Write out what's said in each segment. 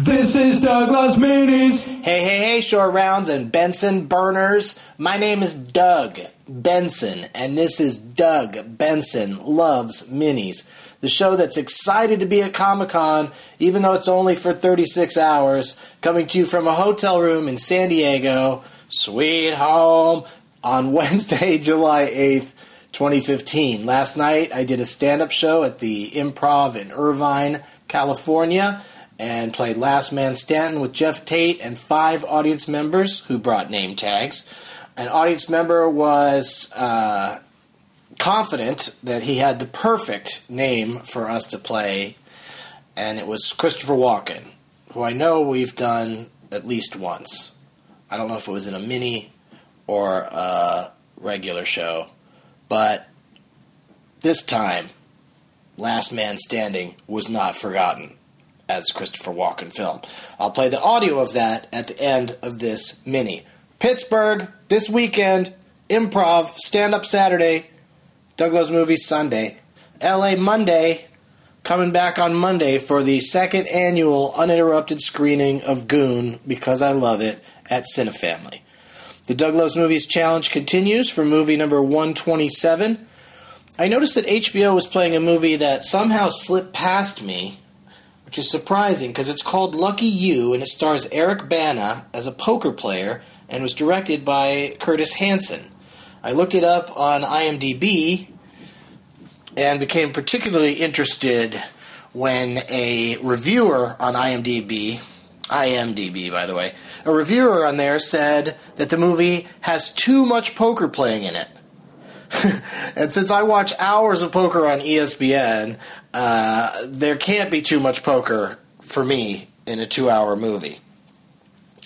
This is Doug Loves Minis. Hey, hey, hey, short rounds and Benson burners. My name is Doug Benson, and this is Doug Benson Loves Minis, the show that's excited to be at Comic Con, even though it's only for 36 hours, coming to you from a hotel room in San Diego, sweet home, on Wednesday, July 8th. 2015. Last night I did a stand up show at the Improv in Irvine, California and played Last Man Standing with Jeff Tate and five audience members who brought name tags. An audience member was uh, confident that he had the perfect name for us to play, and it was Christopher Walken, who I know we've done at least once. I don't know if it was in a mini or a regular show, but this time, Last Man Standing was not forgotten as Christopher Walken film. I'll play the audio of that at the end of this mini. Pittsburgh this weekend, improv, stand up Saturday, Doug Loves Movies Sunday, LA Monday, coming back on Monday for the second annual uninterrupted screening of Goon because I love it at Cinefamily. The Doug Loves Movies Challenge continues for movie number 127. I noticed that HBO was playing a movie that somehow slipped past me which is surprising because it's called Lucky You and it stars Eric Bana as a poker player and was directed by Curtis Hanson. I looked it up on IMDb and became particularly interested when a reviewer on IMDb, IMDb by the way, a reviewer on there said that the movie has too much poker playing in it. and since I watch hours of poker on ESPN, uh, there can't be too much poker for me in a two-hour movie.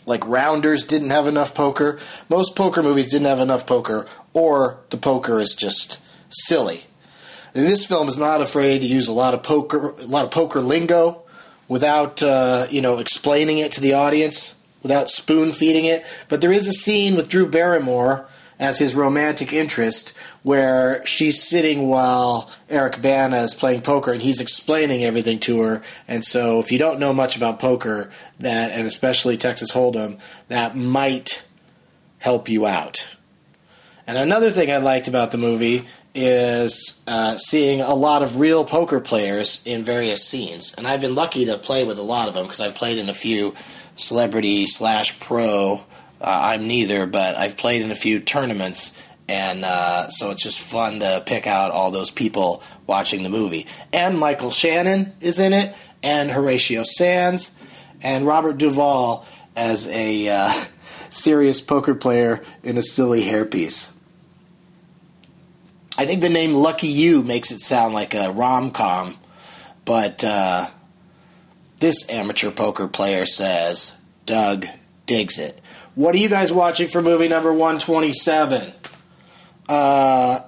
Like Rounders didn't have enough poker. Most poker movies didn't have enough poker, or the poker is just silly. And this film is not afraid to use a lot of poker, a lot of poker lingo, without uh, you know explaining it to the audience, without spoon feeding it. But there is a scene with Drew Barrymore as his romantic interest, where she's sitting while Eric Bana is playing poker and he's explaining everything to her. And so, if you don't know much about poker, that and especially Texas Hold'em, that might help you out. And another thing I liked about the movie is uh, seeing a lot of real poker players in various scenes. And I've been lucky to play with a lot of them because I've played in a few celebrity slash pro uh, I'm neither, but I've played in a few tournaments, and uh, so it's just fun to pick out all those people watching the movie. And Michael Shannon is in it, and Horatio Sanz, and Robert Duvall as a uh, serious poker player in a silly hairpiece. I think the name Lucky You makes it sound like a rom com, but uh, this amateur poker player says Doug digs it. What are you guys watching for movie number 127? Uh,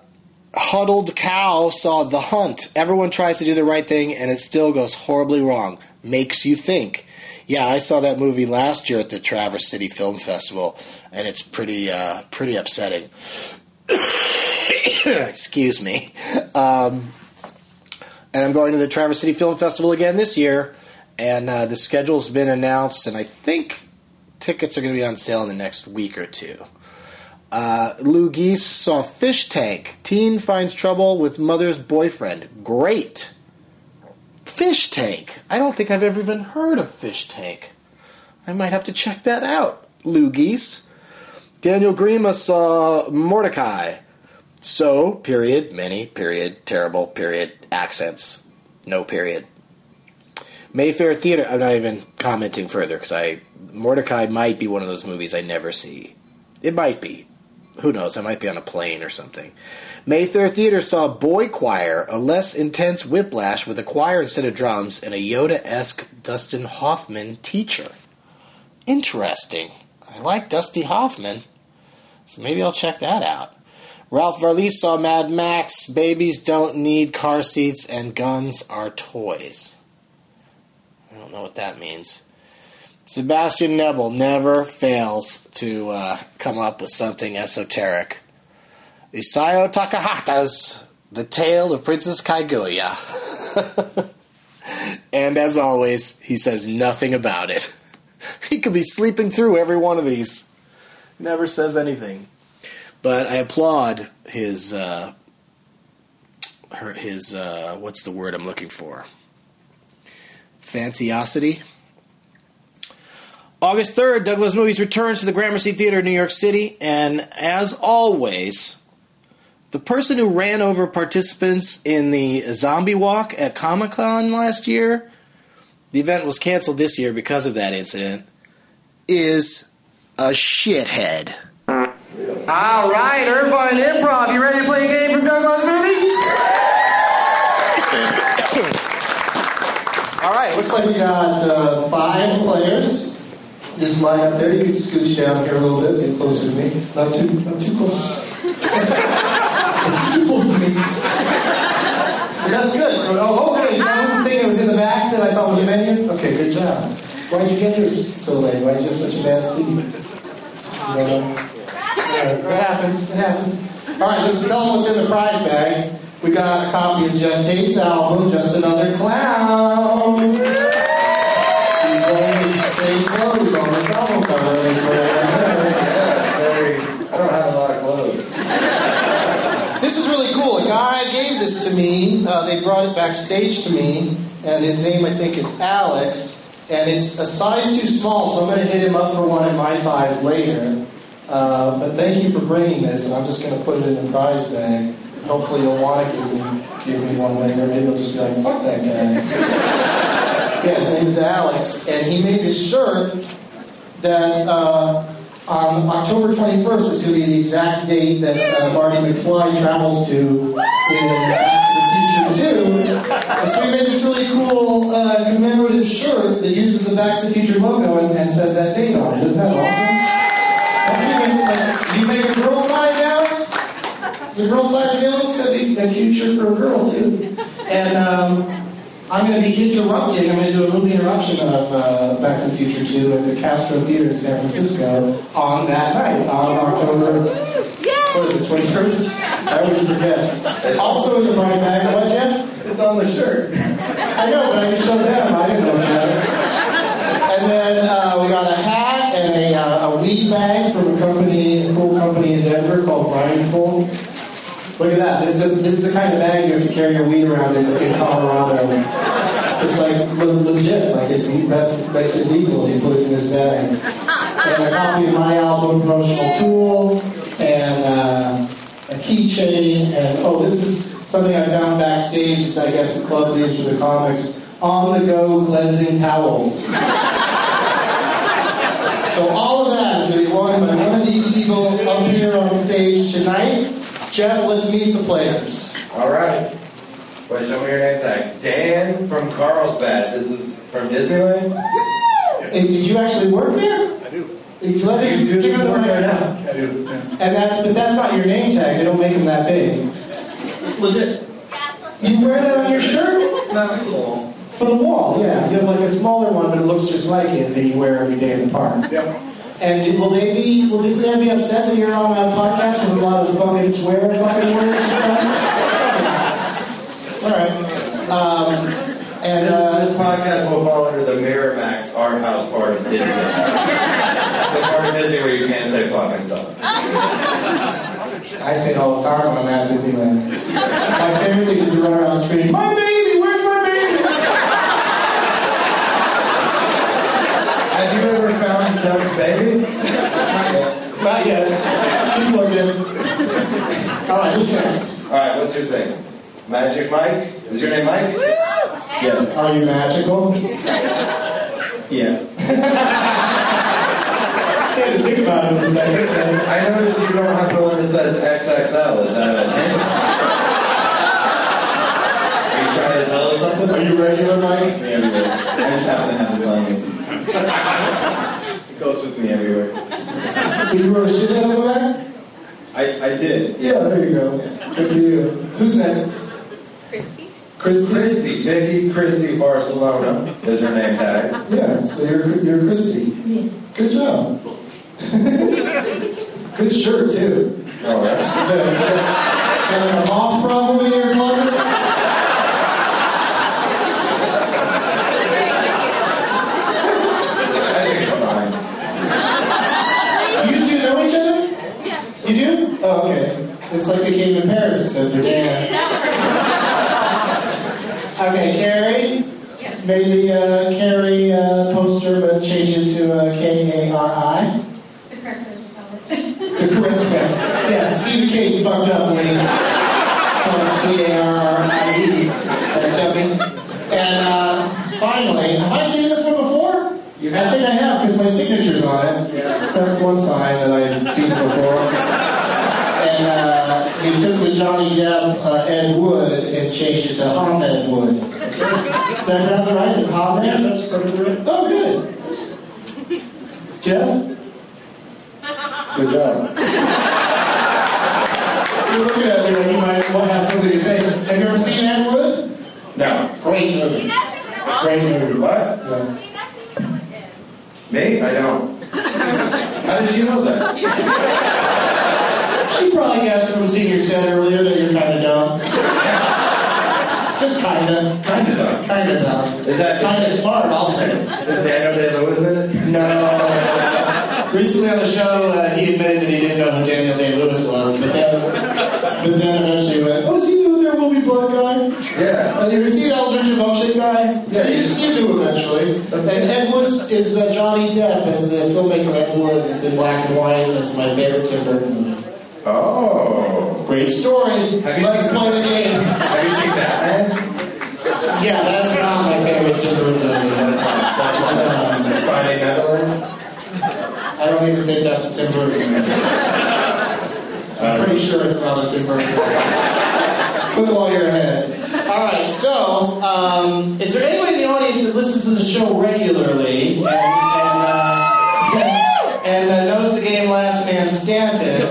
Huddled Cow saw The Hunt. Everyone tries to do the right thing and it still goes horribly wrong. Makes you think. Yeah, I saw that movie last year at the Traverse City Film Festival, and it's pretty uh, pretty upsetting. Excuse me. Um, and I'm going to the Traverse City Film Festival again this year, and uh, the schedule's been announced, and I think tickets are going to be on sale in the next week or two. Uh, Lou Geese saw Fish Tank. Teen finds trouble with mother's boyfriend. Great. Fish Tank. I don't think I've ever even heard of Fish Tank. I might have to check that out. Lou Geese. Daniel Grima saw Mortdecai. So, period, many, period, terrible, period, accents, no period. Mayfair Theater. I'm not even commenting further because I Mortdecai might be one of those movies I never see. It might be. Who knows? I might be on a plane or something. Mayfair Theater saw Boy Choir, a less intense whiplash with a choir instead of drums and a Yoda esque Dustin Hoffman teacher. Interesting. I like Dusty Hoffman, so maybe I'll check that out. Ralph Varlise saw Mad Max. Babies don't need car seats and guns are toys. I don't know what that means. Sebastian Nebel never fails to uh, come up with something esoteric. Isao Takahata's The Tale of Princess Kaguya. And as always, he says nothing about it. he could be sleeping through every one of these. Never says anything. But I applaud his uh, her his uh, what's the word I'm looking for? Fanciosity. August 3rd, Doug Loves Movies returns to the Gramercy Theater in New York City, and as always, the person who ran over participants in the zombie walk at Comic Con last year, the event was canceled this year because of that incident, is a shithead. All right, Irvine Improv, you ready to play a game from Doug Loves Movies? All right, looks like we got uh, five players. Just line up there. You can scooch down here a little bit, get closer to me. Not too, not too close. too close to me. But that's good. Oh, oh okay. That was the thing that was in the back that I thought was a menu. Okay, good job. Why'd you get yours so late? Why'd you have such a bad sleep? You know? Right, It happens. It happens. All right, let's tell them what's in the prize bag. We got a copy of Jeff Tate's album, Just Another Clown. He's wearing the same clothes on this album cover that he's wearing. Very, I don't have a lot of clothes. This is really cool. A guy gave to me. Uh, they brought it backstage to me, and his name I think is Alex. And it's a size too small, so I'm going to hit him up for one in my size later. Uh, but thank you for bringing this, and I'm just going to put it in the prize bag. Hopefully, you'll want to give me give me one later. Maybe they'll just be like, "Fuck that guy." yeah, his name is Alex, and he made this shirt that uh, on October 21st is going to be the exact date that uh, Marty McFly travels to in And so we made this really cool uh, commemorative shirt that uses the Back to the Future logo and, and says that date on it. Isn't that awesome? Even, like, you make a girl size, Alex? Is a girl size available? Could be a cute shirt for a girl, too. And um, I'm going to be interrupting. I'm going to do a movie interruption of uh, Back to the Future 2 at the Castro Theater in San Francisco on that night, on October. What is it, 21st? I always forget. Also in the prize bag, what, Jeff? It's on the shirt. I know, but I just showed them. I didn't know that. And then uh, we got a hat and a, uh, a weed bag from a company, a cool company in Denver called Blindfold. Look at that. This is, a, this is the kind of bag you have to carry your weed around in, in Colorado. It's like le- legit. Like it's that's that's illegal if you put it in this bag. And a copy of my album, promotional tool, keychain, and oh, this is something I found backstage that I guess the club leaves for the comics. On the go cleansing towels. So all of that is going to be won by one of these people up here on stage tonight. Jeff, let's meet the players. All right. Show me your name tag. Dan from Carlsbad. This is from Disneyland? Hey, did you actually work there? I do. Did you let him give him the work there now? I do. yeah. And that's but that's not your name tag. They don't make them that big. It's legit. You wear that on your shirt No, it's cool. for the wall. Yeah, you have like a smaller one, but it looks just like it that you wear every day in the park. Yep. And will they be? Will Disneyland be upset that you're on a podcast with a lot of fucking swear fucking words and stuff? All right. Um, and This, uh, this podcast will fall under the Miramax Art House part of Disney. the part of Disney where you can't say fuck and stuff. I say it all the time when I'm at Disneyland. My favorite thing is to run around screaming, "My baby! Where's my baby?" Have you ever found Doug's baby? Not yet. Not yet. Keep looking. All right, who's next? All right, what's your thing? Magic Mike? Is your name Mike? Yes. Are you magical? Yeah. I had to think about it for a second. I noticed you don't have the one that says XXL. Is that a thing? Are you trying to tell us something? Are you regular, Mike? Yeah, everywhere. I just happen to have this on me. It goes with me everywhere. Did you wrote a shit on the back? I, I did. Yeah, there you go. Good for you. Who's next? Christy? Christy? Christy, Vicky Christy Barcelona is her name tag. Yeah, so you're, you're Christy. Yes. Good job. Good shirt too. Oh, All right. Got like a moth problem in your closet? I think it's fine. You two know each other? Yeah. You do? Oh, okay. It's like they came to Paris except they're. Okay, Carrie. Yes. Made the uh, Carrie uh, poster, but changed it to uh, K A R I. The correct way. Yeah, Stephen King fucked up when he spelled C A R R I E. That dummy. And uh, finally, have I seen this one before? You I think I have because my signature's on it. So that's one sign that I've seen before. And uh, he took the Johnny Depp uh, Ed Wood and changed it to Hamed Wood. Did I pronounce it right? Is it Hamed? Yeah, that's perfectly right. Oh, good. Jeff? Good job. You're looking at me like you might want to have something to say. Have you ever seen Ed Wood? No. Great movie. Great movie. What? Yeah. Me? I don't. How did you know that? She probably guessed from seeing your set earlier that you're kind of dumb. Just kind of. Kind of dumb. Kind of dumb. Is that Kind of smart, I'll say. Is Daniel Day Lewis in it? No. Recently on the show, uh, he admitted that he didn't know who Daniel Day Lewis was, but then, but then eventually went, "Oh, is he the There Will Be Blood guy?" Yeah. Uh, you see that Elder Motion guy? Yeah. you see him do eventually. And Ed Wood is uh, Johnny Depp as the filmmaker Ed Wood. It's in black and white. and It's my favorite Tim Burton movie. Oh. Great story. Have you Let's play the game. Have you seen Batman? Yeah, that's not my favorite Tim Burton movie. Friday Madeline? I don't even think that's a Tim Burton movie. I'm pretty sure it's not a Tim Burton movie. While you're ahead. All right, so um, is there anyone in the audience that listens to the show regularly and, and, uh, and uh, knows the game Last Man Standing?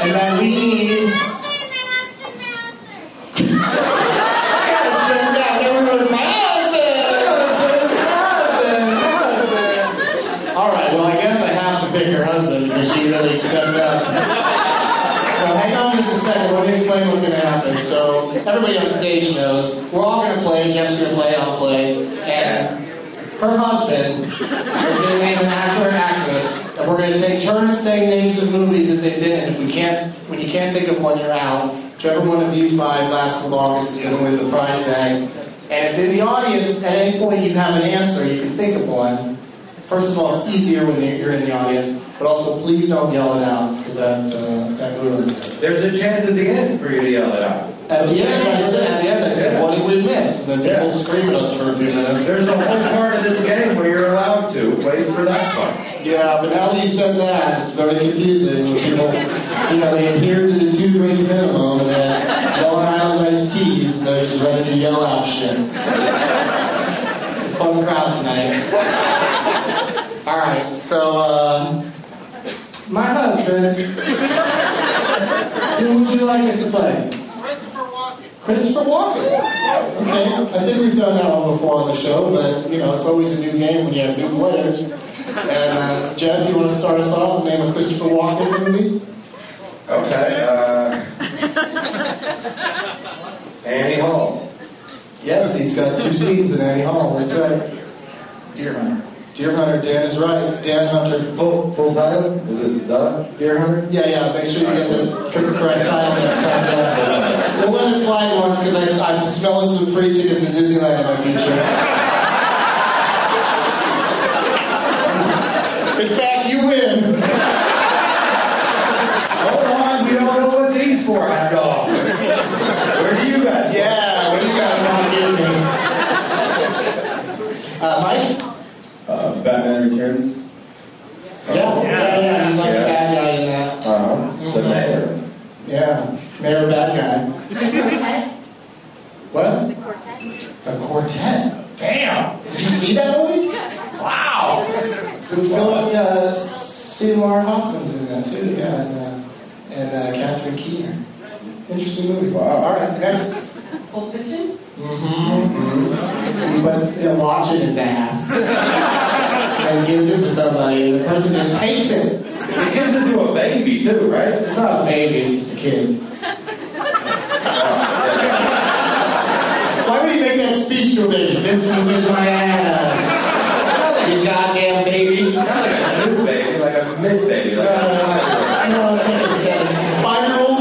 And that we need. Yeah, everyone, my husband, my husband, my husband. All right, well, I guess I have to pick her husband because she really stepped up. So hang on just a second. Let me explain what's going to happen. So everybody on stage knows we're all going to play. Jeff's going to play. I'll play. And her husband is going to name an actor or actress, and we're going to take turns saying names of movies that they've been in. If we can't, when you can't think of one, you're out. Whichever one of you five lasts the longest is going to win the prize bag. And if in the audience at any point you have an answer, you can think of one. First of all, it's easier when you're in the audience, but also please don't yell it out because that uh, that ruins it. There's a chance at the end for you to yell it out. At the end, I said, at the end, I said, what did we miss? And then people Yeah. scream at us for a few minutes. There's a whole part of this game where you're allowed to. Wait for that part. Yeah, but now that you said that, it's very confusing people, you know, they adhere to the two drink minimum and then Long Island iced teas and they're just ready to yell out shit. It's a fun crowd tonight. All right, so, uh, my husband, who would you like us to play? Christopher Walken. Okay, I think we've done that one before on the show, but you know, it's always a new game when you have new players. And uh, Jeff, you want to start us off and name a Christopher Walken movie? Okay. Uh, Annie Hall. Yes, he's got two scenes in Annie Hall. That's right. Deer Hunter. Deer Hunter. Dan is right. Dan Hunter. Full full title? Is it the Deer Hunter? Yeah, yeah. Make sure you get the correct title next time. We'll let it slide once because I'm smelling some free tickets to Disneyland in my future. In fact, you win. Hold on, you don't know what these for after all. Where do you guys? Yeah, what do you guys want to give me? Uh, Mike? Uh, Batman Returns. Yeah, yeah, yeah. He's like Yeah. a bad guy in that. Uh-huh. The mayor. Yeah, mayor bad guy. What? The quartet. The Quartet. Damn! Did you see that movie? Wow! With Philip uh, Seymour Hoffman's in that too, yeah, and, uh, and uh, Catherine Keener. Interesting movie. Wow. All right, next. Pulp Fiction. Mm-hmm. He puts a watch in his ass and gives it to somebody, and the person just takes it. He gives it to a baby too, right? It's not a baby, it's just a kid. Oh, Why would he make that speech to a baby? This was in my ass. You goddamn baby. Not like a new baby, like a mid baby. Like Uh, I know it's like a seven, five-year-old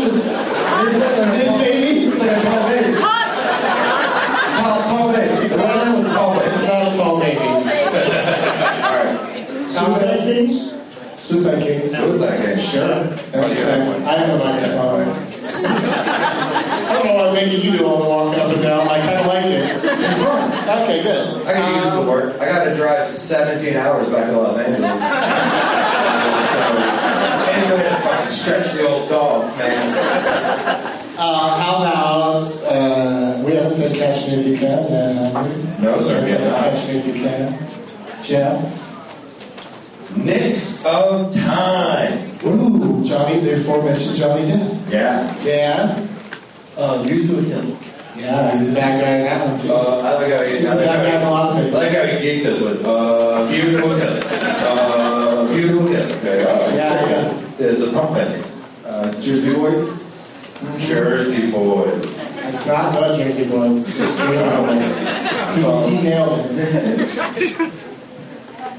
Kings? Suicide Kings. Suicide Kings. Sure. What That's do you correct. have? I have a microphone. I don't know why I'm making you do all the walking up and down. I kind of like it. It's fun. Okay, good. I got used to Um, work. I got to drive 17 hours back to Los Angeles. so, and go ahead and fucking stretch the old dogs, man. Uh, how about, uh, we haven't said Catch Me If You Can. Uh, No, sir, we have not. Catch Me If You Can. Jeff? Nick of time. Ooh, Johnny, the aforementioned Johnny Depp. Yeah. Dan? Uh, you to him. Yeah, he's the bad guy in that one, too. Uh, I like how you. He's I the like bad guy in a how lot of you, I like how you geeked us with uh, beautiful killer. Uh, beautiful killer. Okay. Uh, Yeah, yeah. There's a pump ending. Uh, Jersey boys. Jersey boys. It's not the Jersey Boys, it's just Jersey Boys. He, he nailed it.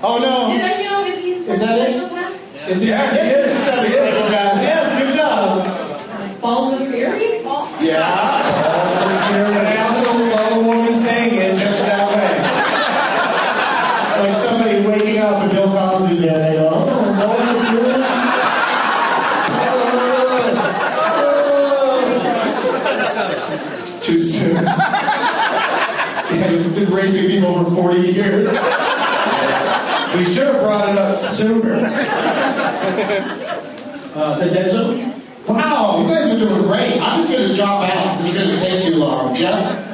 Oh no! Did I know is he Is that it? psychopaths? Is he? Yeah, yes, he is. it's seven He is. Yes, good job. Falls of Fury? Yeah. Uh, the Dead Zone? Wow, you guys are doing great. I'm just going to drop out. This is going to take too long. Jeff?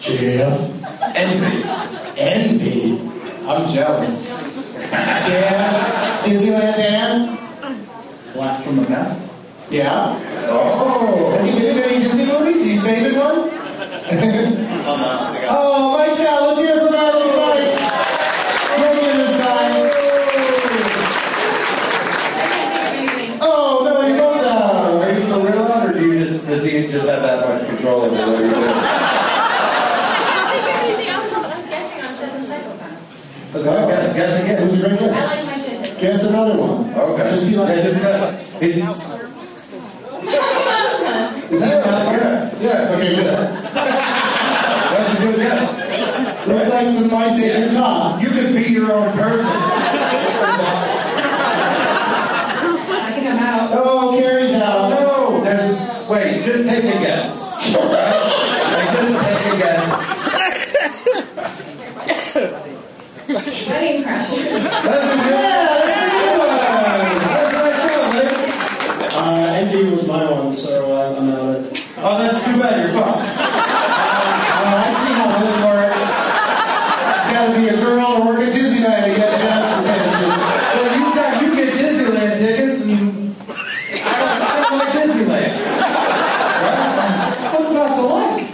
Jeff? Jeff? Envy. Envy? I'm jealous. Dan? Disneyland Dan? Blast from the Past? Yeah? Oh. Has he been in any Disney movies? Are you saving one? oh, Mike Chow, let's hear it for Magic Mike. Bring in the signs. Oh, no, you both down. Are you for real, or do you just does he just have that much control over what you're doing? I was guessing on Seven Psychopaths. Guess, guess It again. was a great I guess. like my shit. Guess another one. Okay. Just be like, yeah, just guess. It- is that a mouse? Yeah, yeah. Okay, good. That's a good guess. Looks like some mice at your top. You could be your own person. I think I'm out. Oh, Carrie's out. No, there's. Wait, just take a guess. Alright? Like, just take a guess. Wedding crashers. That's a good. Yeah, that's a good one. That's what I feel, man. Uh, Envy was my one, so uh, I'm out of it. Oh, that's too bad. You're fucked. Oh, I see how this works. Gotta be a girl or work at Disneyland to get Jeff's attention. Well, you got you get Disneyland tickets, and I don't, I don't like Disneyland. What's not to like?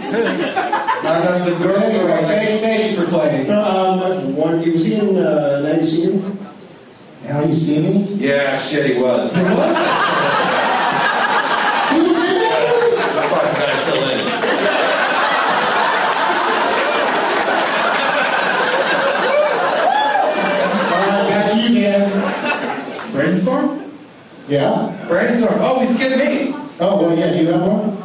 None of the girls Anyway, are like. thank, thank you for playing. Um, one, was he in uh, 90 Senior? Now you see me? Yeah, shit, he was. It was? He was in there? The fucking guy's still in it. All right, back to you, Dan. Brainstorm? Yeah? Brainstorm. Oh, he skipped me. Oh, well, yeah, you have one?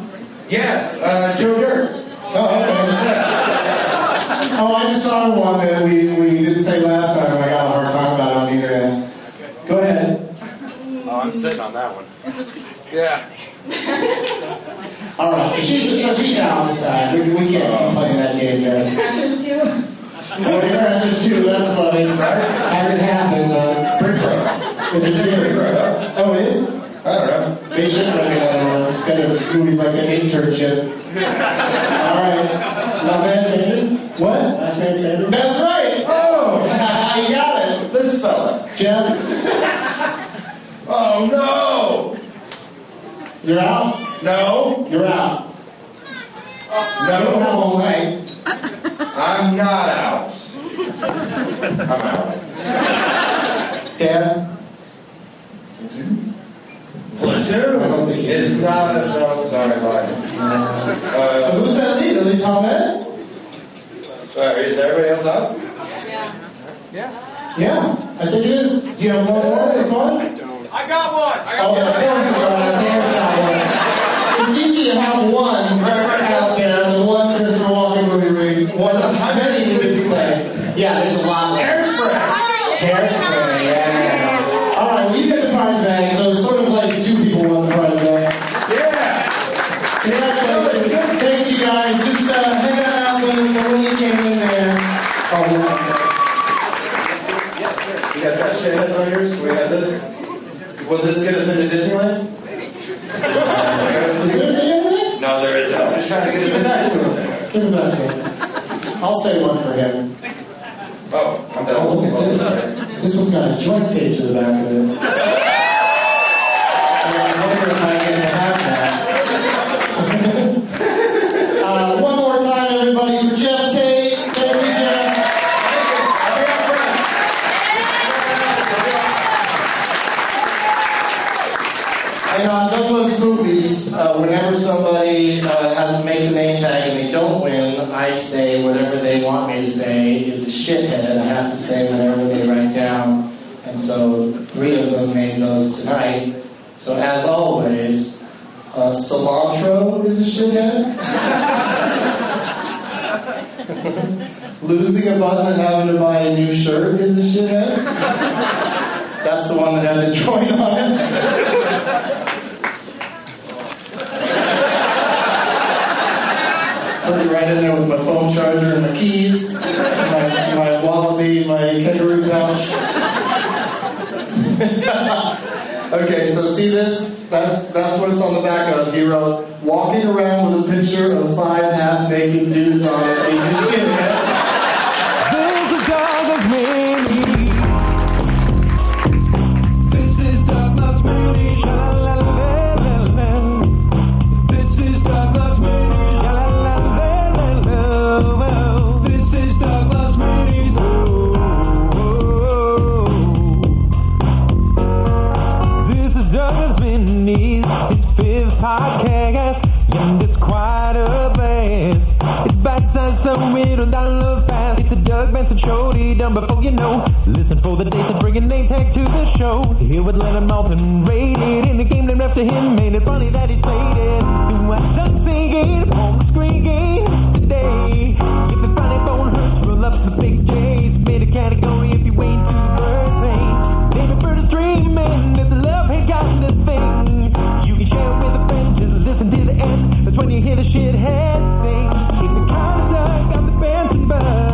Yes, uh, Joe Dirt. Oh, okay. Oh, I just saw one that we, we didn't say last time, and I got a hard time about it on the internet. Go ahead. Oh, I'm sitting on that one. Yeah. All right, so she's, so she's out this time. We, we can't uh-huh. keep playing that game, Jeff. Crashers too. The Crashers too, that's funny. Hasn't happened, but Pretty pro. it's a Pretty theory. pro. Oh, it is? I don't know. They should make another uh, one instead of movies like an internship. All right. Last Man Standing? What? Last Man Standing? That's right! Oh, you got it. this fella. Jeff, Oh no, you're out? no, You're out. You don't have no. all night. I'm not out. I'm out. Dan? Platoon is not a no. Sorry, fine. So Uh, who's that lead? At least Ahmed? uh, is everybody else up? Yeah. Yeah. Yeah, I think it is. Do you have one more for fun? I got one. I Oh, of course it's on. Dan's got one. It's easy to have one out there, the one Christopher Walken movie where you- one of many movies say. Yeah, there's a lot there. Hairspray. Hairspray, yeah. All right, well, you get the prize bag, so it's sort of like two people won the prize bag. Yeah! Congratulations. Thanks, you guys. Just uh, hang out when, when you came in there. Oh, yeah. You guys got shit headliners? We got this. Will this get us into Disneyland? Is there anything in there? No, there isn't. I'm just trying to Just get give it back to us him. into Give it back to him. I'll say one for him. Oh, I'm. Oh, look at this. This one's got a joint tape to the back of it. I wonder if I get to have that. uh, one more time, everybody, for Jeff Tate. Thank you, Jeff. And on Doug Loves Movies, uh, whenever somebody So as always, uh, cilantro is a shithead. Losing a button and having to buy a new shirt is a shithead. That's the one that had the joint on it. Put it right in there with my phone charger and my keys, my, my wallaby, my kangaroo pouch. okay, so see this? That's that's what it's on the back of. He wrote, walking around with a picture of five half-naked dudes on it. Back to the show here with Leonard Maltin. Rated in the game named after him. made it funny that he's played it? I'm done singing, home screaming today. If the funny bone hurts, roll up the big J's. Made a category if you wait to the birthday. Maybe bird is dreaming if the love ain't got thing. You can share it with a friend, just listen to the end. That's when you hear the shithead sing. Keep the conduct on the bands and birds.